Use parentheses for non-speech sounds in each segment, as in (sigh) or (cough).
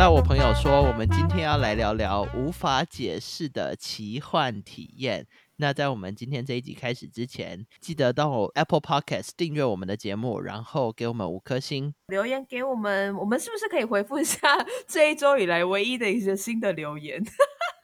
到我朋友说，我们今天要来聊聊无法解释的奇幻体验。那在我们今天这一集开始之前，记得到 Apple Podcast 订阅我们的节目，然后给我们五颗星。留言给我们，我们是不是可以回复一下这一周以来唯一的一些新的留言？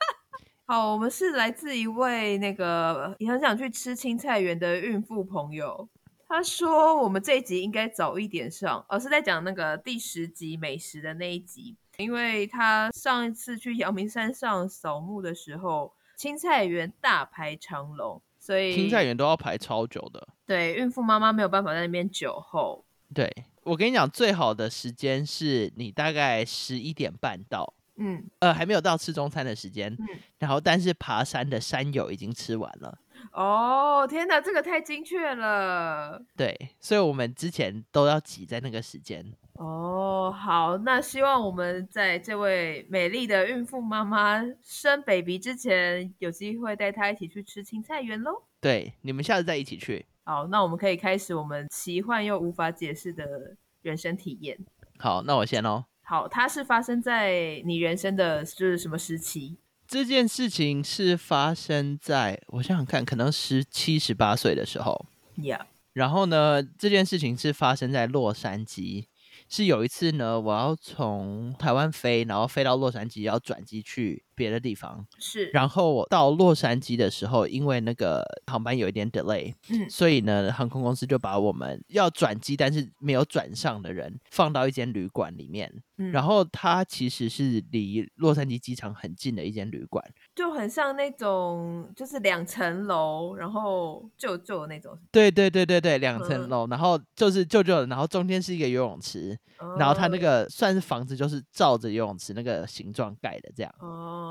(laughs) 好，我们是来自一位那个也很想去吃青菜园的孕妇朋友。他说我们这一集应该早一点上，而是在讲那个第十集美食的那一集，因为他上一次去阳明山上扫墓的时候，青菜园大排长龙，所以青菜园都要排超久的。对孕妇妈妈没有办法在那边久候。对我跟你讲，最好的时间是你大概十一点半到，嗯呃，还没有到吃中餐的时间，嗯，然后但是爬山的山友已经吃完了。哦天哪，这个太精确了。对，所以我们之前都要挤在那个时间。哦，好，那希望我们在这位美丽的孕妇妈妈生 baby 之前，有机会带她一起去吃青菜园喽。对，你们下次再一起去。好，那我们可以开始我们奇幻又无法解释的人生体验。好，那我先哦。好，它是发生在你人生的就是什么时期？这件事情是发生在我想想看，可能十七、十八岁的时候。呀，然后呢，这件事情是发生在洛杉矶。是有一次呢，我要从台湾飞，然后飞到洛杉矶，要转机去别的地方。是，然后我到洛杉矶的时候，因为那个航班有一点 delay，嗯所以呢，航空公司就把我们要转机但是没有转上的人放到一间旅馆里面。嗯然后它其实是离洛杉矶机场很近的一间旅馆。就很像那种就是两层楼，然后旧旧的那种，对对对对对，两层嗯楼，然后就是旧旧的，然后中间是一个游泳池，然后它那个算是房子，就是照着游泳池那个形状盖的，这样哦，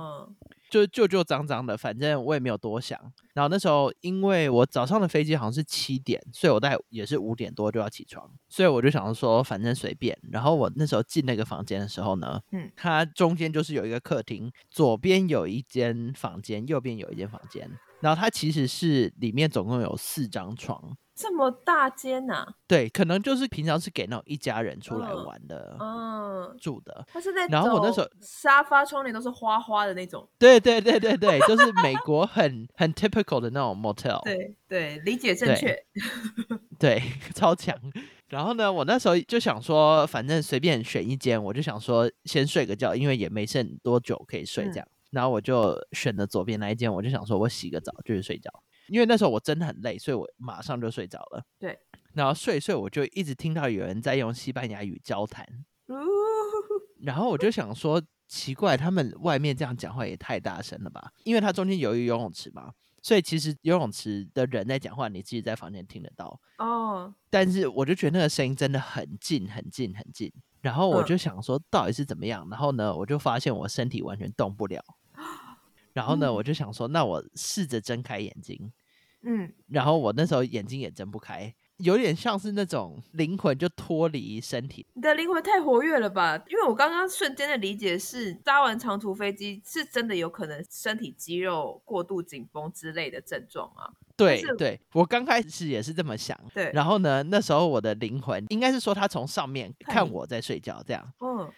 就旧旧脏脏的，反正我也没有多想。然后那时候因为我早上的飞机好像是七点，所以我大概也是五点多就要起床，所以我就想说反正随便。然后我那时候进那个房间的时候呢，嗯它中间就是有一个客厅，左边有一间房间，右边有一间房间。然后它其实是里面总共有四张床，这么大间呐、对，可能就是平常是给那种一家人出来嗯玩的、嗯，住的。它是那种，然后我那时候沙发窗帘都是花花的那种，对对对对对，就是美国很很 typical 的那种 motel。对对，理解正对确，(laughs) 对，超强。然后呢，我那时候就想说，反正随便选一间，我就想说先睡个觉，因为也没剩多久可以睡这嗯样。然后我就选了左边那一间，我就想说我洗个澡就是睡觉，因为那时候我真的很累，所以我马上就睡着了。对，然后睡一睡，我就一直听到有人在用西班牙语交谈，呜然后我就想说，奇怪，他们外面这样讲话也太大声了吧？因为它中间有一个游泳池嘛，所以其实游泳池的人在讲话，你自己在房间听得到。哦，但是我就觉得那个声音真的很近很近很近，然后我嗯就想说到底是怎么样，然后呢，我就发现我身体完全动不了，然后呢，嗯我就想说，那我试着睁开眼睛，嗯，然后我那时候眼睛也睁不开，有点像是那种灵魂就脱离身体，你的灵魂太活跃了吧？因为我刚刚瞬间的理解是，搭完长途飞机是真的有可能身体肌肉过度紧绷之类的症状啊。是对对，我刚开始也是这么想。对，然后呢，那时候我的灵魂应该是说，他从上面看我在睡觉，这样，嗯，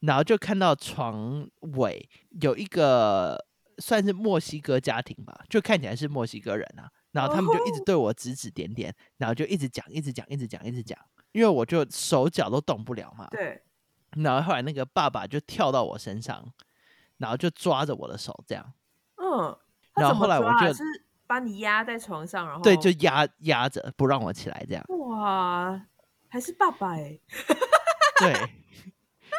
然后就看到床尾有一个算是墨西哥家庭吧，就看起来是墨西哥人啊。然后他们就一直哦对我指指点点，然后就一直讲，一直讲，一直讲，一直讲，因为我就手脚都动不了嘛。对，然后后来那个爸爸就跳到我身上，然后就抓着我的手，这样，嗯。然后后来我就是把你压在床上，然后对，就压压着不让我起来，这样。哇，还是爸爸哎、对，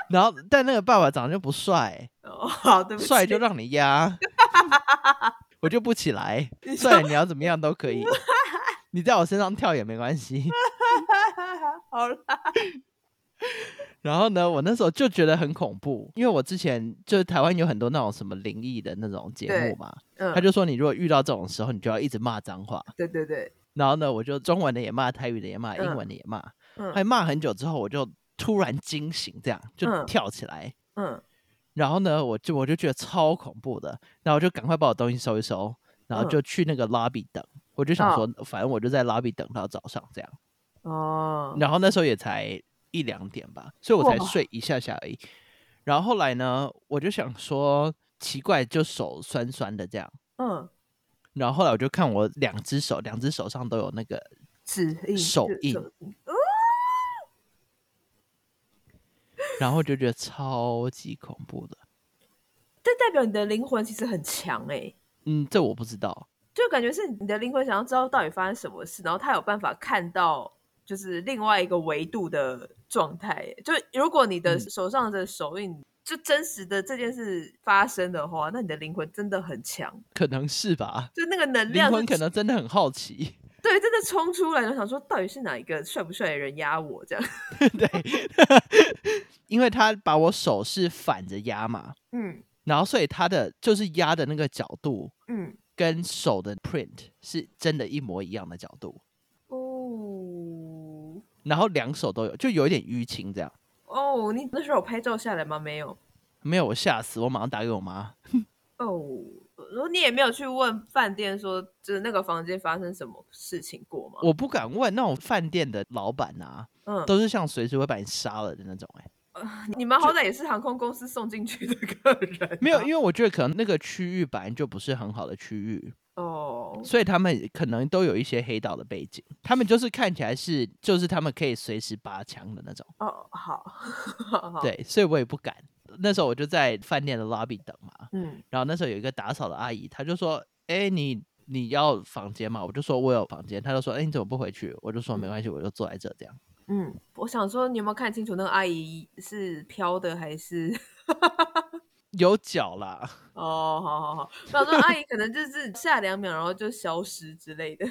然后但那个爸爸长得就不帅，(laughs) 哦，好，对不起，帅就让你压，(laughs) 我就不起来，(laughs) 你帅你要怎么样都可以，你在我身上跳也没关系。好啦，然后呢，我那时候就觉得很恐怖，因为我之前就是台湾有很多那种什么灵异的那种节目嘛，嗯，他就说你如果遇到这种时候，你就要一直骂脏话。对对对，然后呢，我就中文的也骂，台语的也骂，英嗯文的也骂，嗯还骂很久之后，我就突然惊醒，这样就嗯跳起来。嗯，然后呢，我就我就觉得超恐怖的，然后我就赶快把我东西收一收，然后嗯就去那个 lobby 等。我就想哦说，反正我就在 lobby 等到早上这样。哦，然后那时候也才一两点吧，所以我才睡一下下而已。然后后来呢，我就想说奇怪，就手酸酸的这样。嗯，然后后来我就看我两只手，两只手上都有那个指印手印就手然后就觉得超级恐怖的。这代表你的灵魂其实很强哎、嗯，这我不知道。就感觉是你的灵魂想要知道到底发生什么事，然后他有办法看到就是另外一个维度的状态欸。就如果你的嗯手上的手印、就真实的这件事发生的话，那你的灵魂真的很强，可能是吧，就那个能量灵魂可能真的很好奇。对，真的冲出来，我想说到底是哪一个帅不帅的人压我这样？(laughs) 对，(laughs) 因为他把我手是反着压嘛，嗯然后所以他的就是压的那个角度嗯跟手的 print 是真的一模一样的角度，哦然后两手都有，就有一点淤青这样。哦，你那时候有拍照下来吗？没有。没有，我吓死，我马上打给我妈。(laughs) 哦，然后你也没有去问饭店说，就是那个房间发生什么事情过吗？我不敢问那种饭店的老板啊，嗯，都是像随时会把你杀了的那种、欸。你们好歹也是航空公司送进去的客人啊、没有，因为我觉得可能那个区域本来就不是很好的区域，哦，所以他们可能都有一些黑道的背景，他们就是看起来是，就是他们可以随时拔枪的那种。哦，(laughs) 好，对，所以我也不敢。那时候我就在饭店的 lobby 等嘛，嗯然后那时候有一个打扫的阿姨，她就说：“哎、你你要房间吗？”我就说：“我有房间。”她就说：“哎、你怎么不回去？”我就说：“没关系，我就坐在这这样。嗯，我想说，你有没有看清楚那个阿姨是飘的还是？” (laughs) 有脚啦，哦，好好好，我想说阿姨可能就是下两秒然后就消失之类的。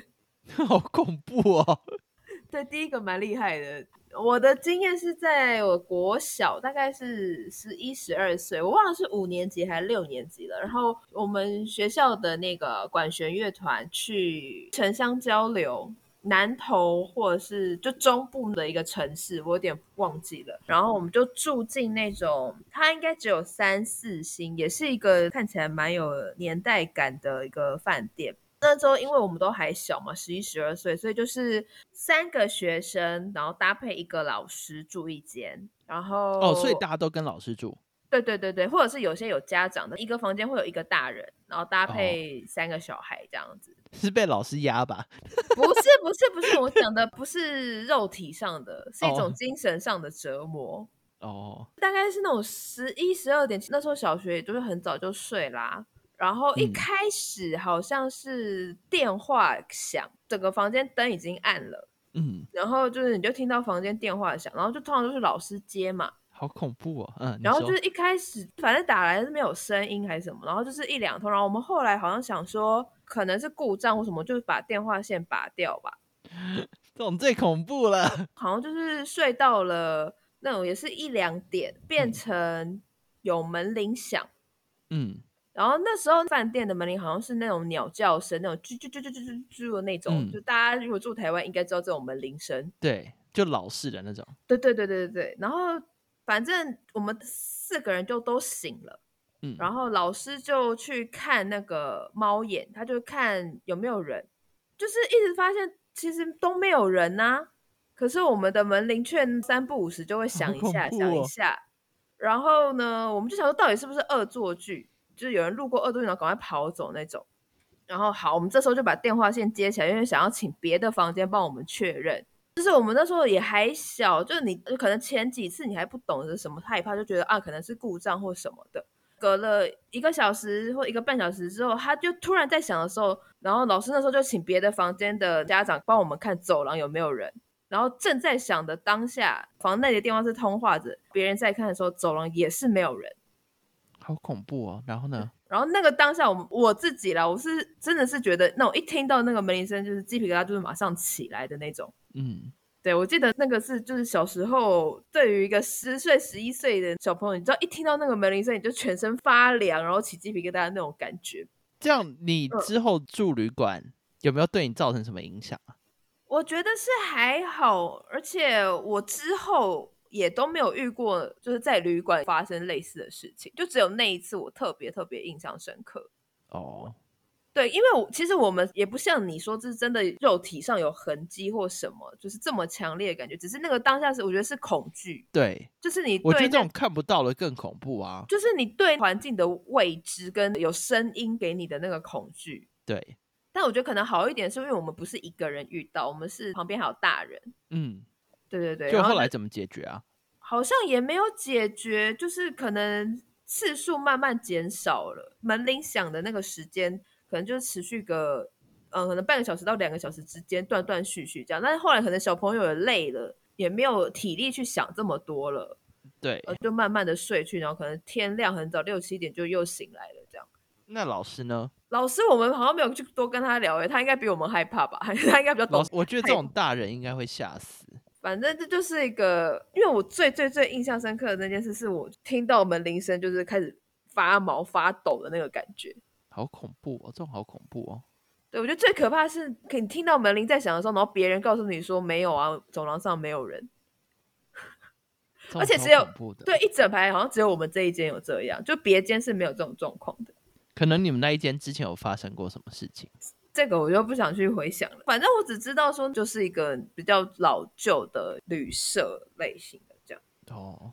(laughs) 好恐怖哦！(laughs) 对，第一个蛮厉害的。我的经验是在我国小，大概是十一、十二岁，我忘了是五年级还是六年级了。然后我们学校的那个管弦乐团去城乡交流，南投或者是就中部的一个城市，我有点忘记了。然后我们就住进那种，它应该只有三四星，也是一个看起来蛮有年代感的一个饭店。那时候因为我们都还小嘛，十一、十二岁，所以就是三个学生，然后搭配一个老师住一间，然后哦，所以大家都跟老师住。对对对对，或者是有些有家长的，一个房间会有一个大人，然后搭哦配三个小孩这样子。(laughs) 是被老师压吧？(laughs) 不是不是不是，我讲的不是肉体上的，是一种哦 (laughs) 精神上的折磨。哦，大概是那种十一、十二点，那时候小学也就是很早就睡啦。然后一嗯开始好像是电话响，整个房间灯已经暗了，嗯，然后就是你就听到房间电话响，然后就通常都是老师接嘛，好恐怖哦。嗯，然后就是一开始反正打来是没有声音还是什么，然后就是一两通，然后我们后来好像想说可能是故障或什么，就把电话线拔掉吧，(laughs) 这种最恐怖了。(laughs) 好像就是睡到了那种也是一两点，变嗯成有门铃响。嗯然后那时候饭店的门铃好像是那种鸟叫声，那种啾啾啾啾啾啾啾的那种，嗯就大家如果住台湾应该知道这种门铃声。对，就老式的那种。对对对对对对。然后反正我们四个人就都醒了，嗯，然后老师就去看那个猫眼，他就看有没有人，就是一直发现其实都没有人呐、可是我们的门铃却三不五时就会响一下，响一下。然后呢，我们就想说到底是不是恶作剧，就是有人路过恶作剧，然后赶快跑走那种。然后好，我们这时候就把电话线接起来，因为想要请别的房间帮我们确认。就是我们那时候也还小，就是你可能前几次你还不懂得什么害怕，就觉得啊可能是故障或什么的。隔了一个小时或一个半小时之后，他就突然在响的时候，然后老师那时候就请别的房间的家长帮我们看走廊有没有人。然后正在响的当下，房内的电话是通话着，别人在看的时候，走廊也是没有人。好恐怖哦。然后呢？(laughs) 然后那个当下，我们我自己啦，我是真的是觉得那种一听到那个门铃声，就是鸡皮疙瘩就是马上起来的那种。嗯，对，我记得那个是就是小时候对于一个十岁、十一岁的小朋友，你知道一听到那个门铃声，你就全身发凉，然后起鸡皮疙瘩的那种感觉。这样你嗯之后住旅馆有没有对你造成什么影响啊？我觉得是还好，而且我之后也都没有遇过，就是在旅馆发生类似的事情，就只有那一次我特别特别印象深刻。哦，对，因为我其实我们也不像你说，这是真的肉体上有痕迹或什么，就是这么强烈的感觉。只是那个当下是，我觉得是恐惧，对，就是你我觉得对这种看不到的更恐怖啊。就是你对环境的未知跟有声音给你的那个恐惧。对，但我觉得可能好一点，是因为我们不是一个人遇到，我们是旁边还有大人。嗯，对对对，就就后来怎么解决啊？好像也没有解决，就是可能次数慢慢减少了，门铃响的那个时间可能就持续个，嗯，可能半个小时到两个小时之间断断续续这样。但是后来可能小朋友也累了，也没有体力去想这么多了，对，呃，就慢慢的睡去，然后可能天亮很早六七点就又醒来了这样。那老师呢？老师，我们好像没有去多跟他聊诶，他应该比我们害怕吧？(laughs) 他应该比较懂，我觉得这种大人应该会吓死。反正这就是一个，因为我最最最印象深刻的那件事，是我听到门铃声就是开始发毛发抖的那个感觉。好恐怖哦，这种好恐怖哦。对，我觉得最可怕的是，可你听到门铃在响的时候，然后别人告诉你说没有啊，走廊上没有人。而且只有对，一整排好像只有我们这一间有这样，就别间是没有这种状况的。可能你们那一间之前有发生过什么事情？这个我就不想去回想了，反正我只知道说，就是一个比较老旧的旅社类型的这样。哦，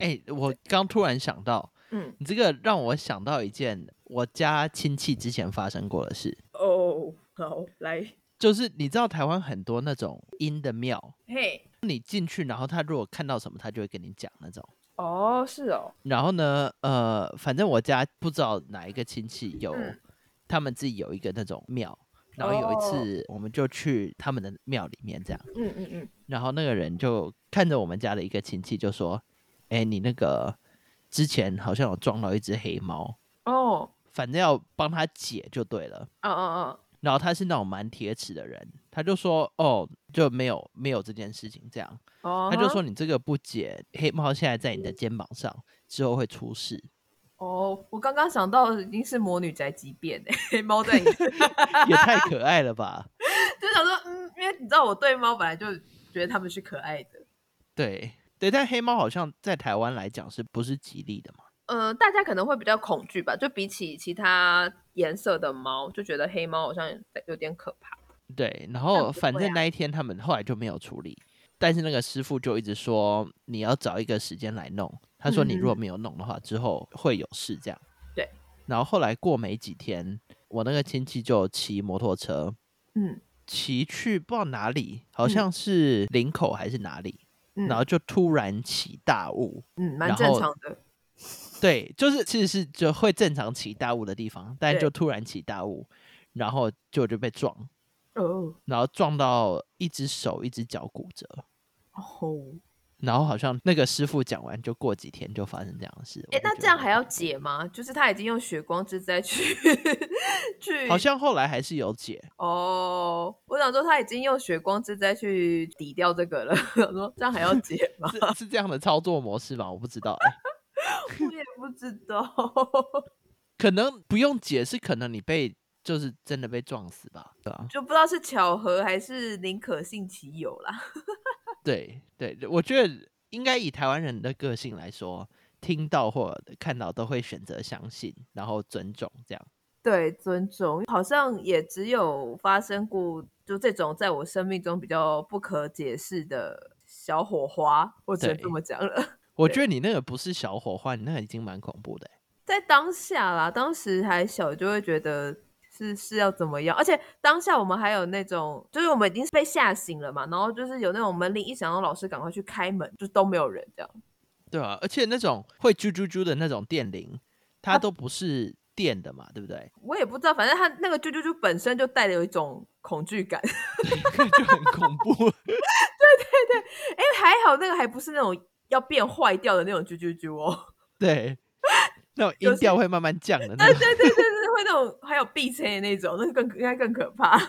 哎、我刚突然想到，嗯，你这个让我想到一件我家亲戚之前发生过的事，哦，好，来，就是你知道台湾很多那种阴的庙，嘿，你进去，然后他如果看到什么，他就会跟你讲那种。哦，是哦，然后呢，呃，反正我家不知道哪一个亲戚有，嗯他们自己有一个那种庙，然后有一哦次我们就去他们的庙里面这样，嗯嗯嗯，然后那个人就看着我们家的一个亲戚就说：“哎，你那个之前好像有撞到一只黑猫，哦，反正要帮他解就对了。”嗯嗯嗯，然后他是那种蛮铁齿的人，他就说：“哦，就没有没有这件事情这样。”哦，他就说：“你这个不解，黑猫现在在你的肩膀上，之后会出事。哦，我刚刚想到的已经是魔女宅急便哎，黑猫在你，(laughs) 也太可爱了吧？(laughs) 就想说，嗯，因为你知道我对猫本来就觉得它们是可爱的，对对，但黑猫好像在台湾来讲是不是吉利的嘛？呃，大家可能会比较恐惧吧，就比起其他颜色的猫，就觉得黑猫好像有点可怕。对，然后反正那一天他们后来就没有处理，但是那个师傅就一直说你要找一个时间来弄。他说你如果嗯没有弄的话，之后会有事这样。对，然后后来过没几天，我那个亲戚就骑摩托车嗯骑去不知道哪里，好嗯像是林口还是哪里，嗯，然后就突然起大雾。嗯，蛮正常的。(laughs) 对，就是其实是就会正常起大雾的地方，但就突然起大雾，然后就就被撞，哦然后撞到一只手一只脚骨折。哦，然后好像那个师傅讲完，就过几天就发生这样的事。哎、那这样还要解吗？就是他已经用血光之灾去去，好像后来还是有解，哦，我想说他已经用血光之灾去抵掉这个了。(laughs) 我说这样还要 (laughs) 解吗？是是这样的操作模式吗？我不知道、欸，我也 (laughs) 不知道。可能不用解，是可能你被就是真的被撞死吧，对吧、就不知道是巧合还是宁可信其有啦。对对，我觉得应该以台湾人的个性来说，听到或看到都会选择相信，然后尊重这样。对，尊重好像也只有发生过，就这种在我生命中比较不可解释的小火花，我只能这么讲了。(laughs) 我觉得你那个不是小火花，你那个已经蛮恐怖的欸、在当下啦，当时还小，就会觉得是是要怎么样，而且当下我们还有那种，就是我们已经是被吓醒了嘛，然后就是有那种门铃一响，老师赶快去开门，就都没有人这样。对啊，而且那种会啾啾啾的那种电铃，它都不是电的嘛，对不对？我也不知道，反正它那个啾啾啾本身就带有一种恐惧感。(laughs) 就很恐怖。(laughs) 对对对哎，还好那个还不是那种要变坏掉的那种啾啾啾哦。对，那种音调会慢慢降的那种。对对对对对，会那种还有闭声的那种，那更应该更可怕。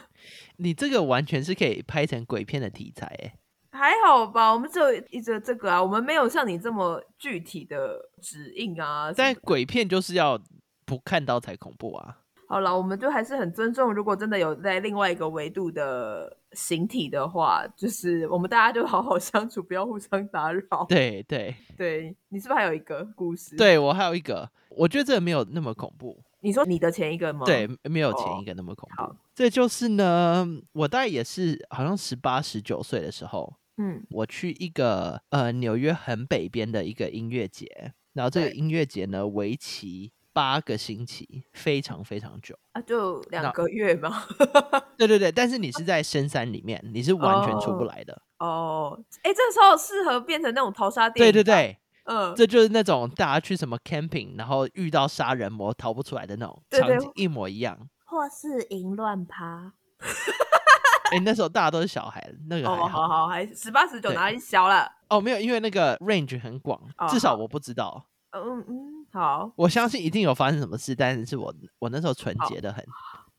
你这个完全是可以拍成鬼片的题材哎。还好吧，我们只有一直这个啊，我们没有像你这么具体的指引啊。但鬼片就是要不看到才恐怖啊。好了，我们就还是很尊重，如果真的有在另外一个维度的形体的话，就是我们大家就好好相处，不要互相打扰。对对对你是不是还有一个故事？，对，我还有一个，我觉得这个没有那么恐怖。你说你的前一个吗？对，，没有前哦一个那么恐好怖。这就是呢，我大概也是好像十八、十九岁的时候，嗯我去一个呃纽约很北边的一个音乐节，然后这个音乐节呢为期八个星期，非常非常久。啊，就两那个月嘛。(laughs) 对对对，但是你是在深山里面，你是完全出不哦来的。哦，哎，这时候适合变成那种淘沙电对影。对对，嗯，这就是那种大家去什么 camping，然后遇到杀人魔逃不出来的那种对对场景一模一样。或是淫乱趴。哎，那时候大家都是小孩，那个还哦，好。好好，还十八十九对哪里小了？哦，没有，因为那个 range 很广，哦至少我不知道。嗯嗯，好，我相信一定有发生什么事，但是是我我那时候纯洁的很。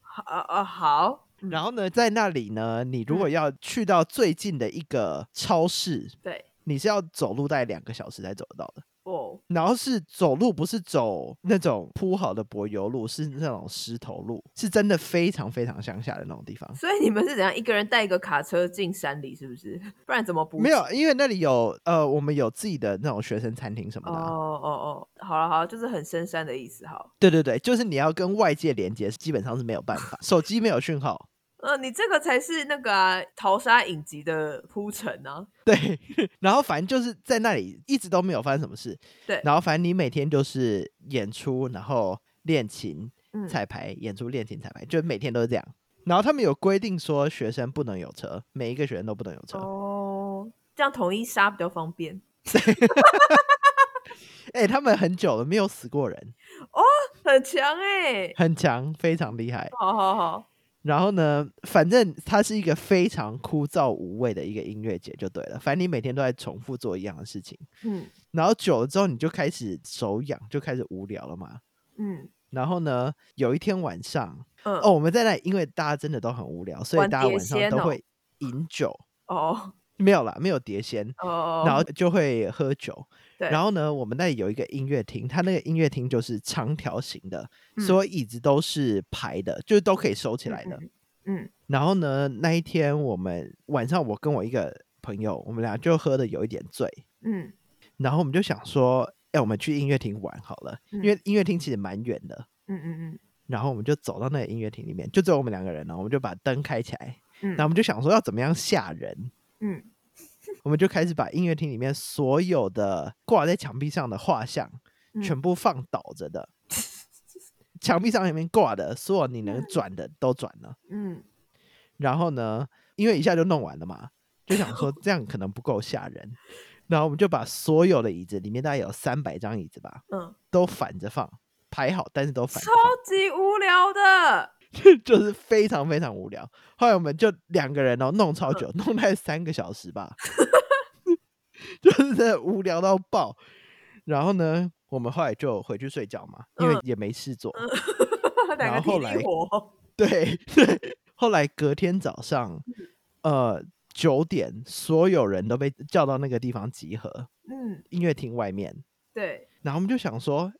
好啊好，嗯然后呢，在那里呢，你如果嗯要去到最近的一个超市，对，你是要走路大概两个小时才走得到的。哦，然后是走路，不是走那种铺好的柏油路，是那种石头路，是真的非常非常乡下的那种地方。所以你们是怎样一个人带一个卡车进山里，是不是？(laughs) 不然怎么补？没有，因为那里有呃，我们有自己的那种学生餐厅什么哦的啊、哦哦，好了好了，就是很深山的意思，好。对对对，就是你要跟外界连接，基本上是没有办法，手机没有讯号。呃，你这个才是那个啊、淘沙影集的铺陈啊。(laughs) 对，(laughs) 然后反正就是在那里一直都没有发生什么事。对然后反正你每天就是演出，然后练琴、嗯，彩排，演出、练琴、彩排，就每天都是这样。然后他们有规定说学生不能有车，每一个学生都不能有车。哦，这样统一杀比较方便。(laughs) 哎、他们很久了没有死过人哦，很强哎、很强，非常厉害。好好好，然后呢，反正它是一个非常枯燥无味的一个音乐节，就对了。反正你每天都在重复做一样的事情，嗯然后久了之后，你就开始手痒，就开始无聊了嘛。嗯然后呢，有一天晚上，嗯，哦，我们在那，因为大家真的都很无聊，所以大家晚上都会饮酒。哦没有啦，没有碟仙，哦，然后就会喝酒。对，然后呢，我们那里有一个音乐厅，它那个音乐厅就是长条形的，嗯。所有椅子都是排的，就是都可以收起来的。嗯嗯。然后呢，那一天我们晚上，我跟我一个朋友，我们俩就喝的有一点醉，嗯。然后我们就想说，哎，我们去音乐厅玩好了，嗯因为音乐厅其实蛮远的。嗯嗯嗯。然后我们就走到那个音乐厅里面，就只有我们两个人了，我们就把灯开起来，嗯，然后我们就想说要怎么样吓人，嗯我们就开始把音乐厅里面所有的挂在墙壁上的画像嗯。全部放倒着的，墙壁上面挂的所有你能转的都转了。嗯。然后呢，因为一下就弄完了嘛，就想说 (laughs) 这样可能不够吓人，然后我们就把所有的椅子里面大概有三百张椅子吧，嗯，都反着放，排好，但是都反着超放，级无聊的，(laughs) 就是非常非常无聊。后来我们就两个人哦，弄超久，弄大概三个小时吧，(laughs) 就是真的无聊到爆。然后呢，我们后来就回去睡觉嘛，因为嗯也没事做。(laughs) 两个体后来对对，后来隔天早上，呃，九点，所有人都被叫到那个地方集合，嗯，音乐厅外面。对，然后我们就想说，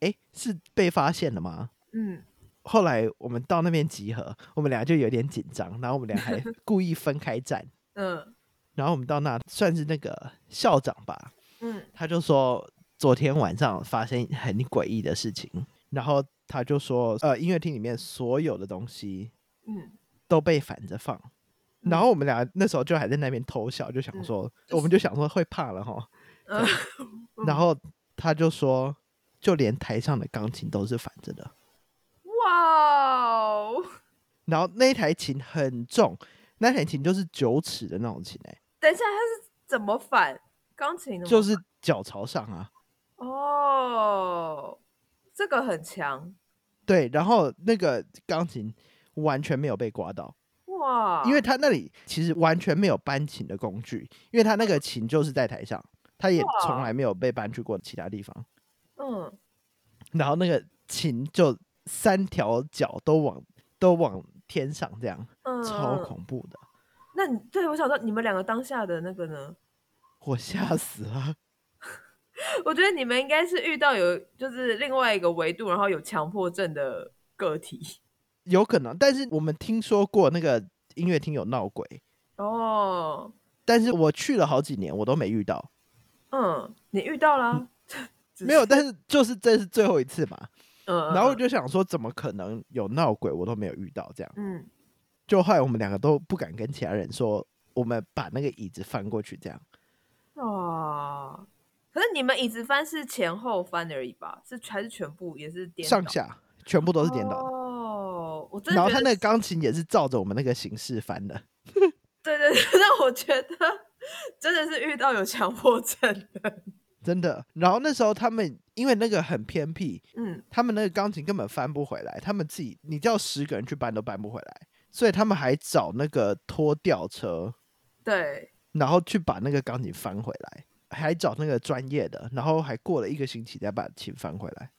哎，是被发现了吗？嗯后来我们到那边集合，我们俩就有点紧张，然后我们俩还 (laughs) 故意分开站。嗯然后我们到那算是那个校长吧，嗯他就说昨天晚上发生很诡异的事情，然后他就说，呃，音乐厅里面所有的东西嗯，都被反着放。然嗯后我们俩那时候就还在那边偷笑，就想嗯说，我们就想说会怕了哈。(laughs) 嗯然后他就说，就连台上的钢琴都是反着的。哇哦，然后那一台琴很重，那台琴就是九尺的那种琴、欸，等一下，它是怎么反？钢琴的？就是脚朝上啊。哦，这个很强。对，然后那个钢琴完全没有被刮到，哇，因为他那里其实完全没有搬琴的工具，因为他那个琴就是在台上，他也从哇。来没有被搬去过其他地方。嗯。然后那个琴就三条脚都往都往天上，这样嗯，超恐怖的，那你对我想说，你们两个当下的那个呢？我吓死了。(laughs) 我觉得你们应该是遇到有就是另外一个维度，然后有强迫症的个体有可能，但是我们听说过那个音乐厅有闹鬼，哦。但是我去了好几年，我都没遇到。嗯，你遇到了啊、(laughs) 没有，但是就是这是最后一次嘛。嗯，然后我就想说，怎么可能有闹鬼，我都没有遇到这样。嗯，就后来我们两个都不敢跟其他人说，我们把那个椅子翻过去这样。哦，可是你们椅子翻是前后翻而已吧？是还是全部也是颠倒上下全部都是颠倒的。哦，我真的然后他那个钢琴也是照着我们那个形式翻的。对 (laughs) 对对，让 (laughs) 我觉得真的是遇到有强迫症的。真的。然后那时候他们因为那个很偏僻，嗯，他们那个钢琴根本翻不回来，他们自己你叫十个人去搬都搬不回来，所以他们还找那个拖吊车，对，然后去把那个钢琴翻回来，还找那个专业的，然后还过了一个星期才把琴翻回来。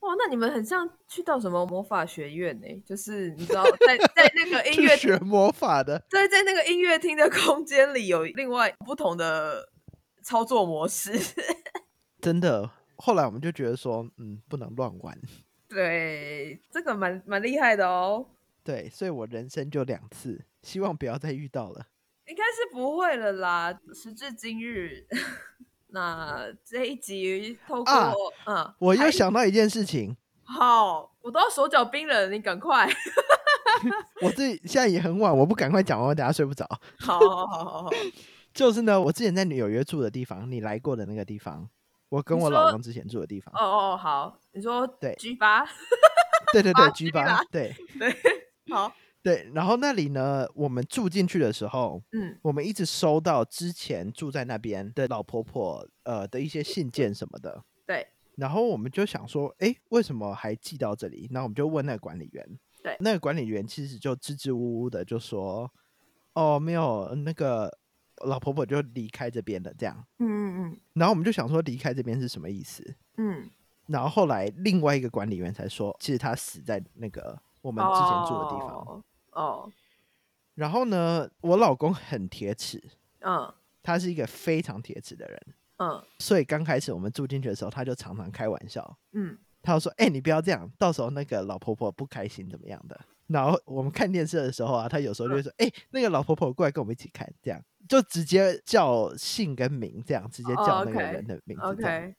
哇，那你们很像去到什么魔法学院呢、就是你知道，在在那个 (laughs) 音去乐学魔法的，在在那个音乐厅的空间里有另外不同的操作模式。(laughs) 真的。后来我们就觉得说，嗯，不能乱玩。(laughs) 对，这个蛮蛮厉害的哦。对，所以我人生就两次，希望不要再遇到了。应该是不会了啦。时至今日，(laughs) 那这一集透过、啊嗯，我又想到一件事情，好，我都要手脚冰冷，你赶快。我这现在也很晚，我不赶快讲完，我等下睡不着。好好好好好，就是呢，我之前在纽约住的地方，你来过的那个地方，我跟我老公之前住的地方。哦哦好，你说对 G 八，(laughs) 对对对，G 八，对 (laughs) 对，好，(laughs) 对。然后那里呢，我们住进去的时候，嗯我们一直收到之前住在那边的老婆婆呃的一些信件什么的。对，然后我们就想说，哎，为什么还寄到这里？然后我们就问那个管理员，对那个管理员其实就支支吾吾的就说，哦，没有，那个老婆婆就离开这边了，这样。嗯嗯嗯。然后我们就想说，离开这边是什么意思？嗯。然后后来另外一个管理员才说，其实他死在那个我我们之前住的地方。哦，哦。然后呢，我老公很铁齿，嗯。他是一个非常铁齿的人，嗯。所以刚开始我们住进去的时候，他就常常开玩笑，嗯，他就说：“哎、你不要这样，到时候那个老婆婆不开心怎么样的。”然后我们看电视的时候啊，他有时候就会说：“哎、那个老婆婆过来跟我们一起看。”这样就直接叫姓跟名，这样直接哦叫那个人的名字。这样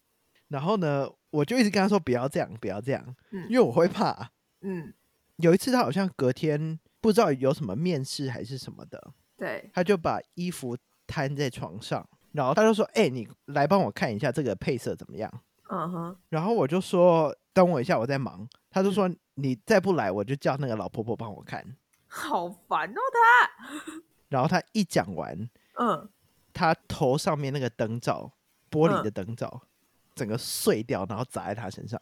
然后呢，我就一直跟他说：“不要这样，不要这样，嗯因为我会怕。”嗯有一次他好像隔天不知道有什么面试还是什么的，对，他就把衣服摊在床上，然后他就说：“哎、你来帮我看一下这个配色怎么样嗯哼，？”然后我就说：“等我一下，我在忙。”他就说：“你再不来，我就叫那个老婆婆帮我看。(laughs) 好烦哦他，” (laughs) 然后他一讲完，嗯，他头上面那个灯罩，玻璃嗯的灯罩，整个碎掉，然后砸在他身上。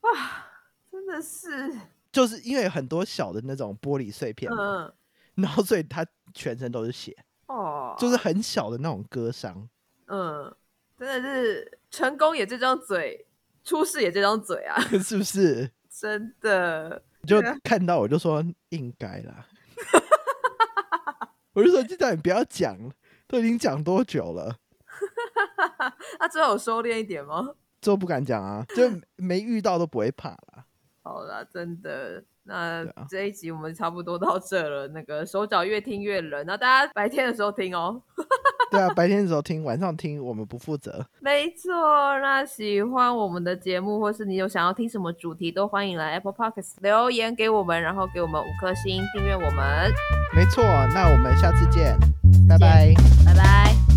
哇真的是，就是因为很多小的那种玻璃碎片，嗯然后所以他全身都是血，哦，就是很小的那种割伤。嗯，真的是成功也这张嘴，出事也这张嘴啊，(laughs) 是不是？真的。就看到我就说应该啦，(laughs) 我就说就叫你不要讲，都已经讲多久了，那 (laughs) 最后有收敛一点吗？最后不敢讲啊，就没遇到都不会怕啦。好啦，真的。那这一集我们差不多到这了，那个手脚越听越冷，那大家白天的时候听哦。(laughs) 对啊，白天的时候听，晚上听，我们不负责。没错，那喜欢我们的节目，或是你有想要听什么主题，都欢迎来 Apple Podcast 留言给我们，然后给我们五颗星，订阅我们，没错，那我们下次见，拜拜。拜拜。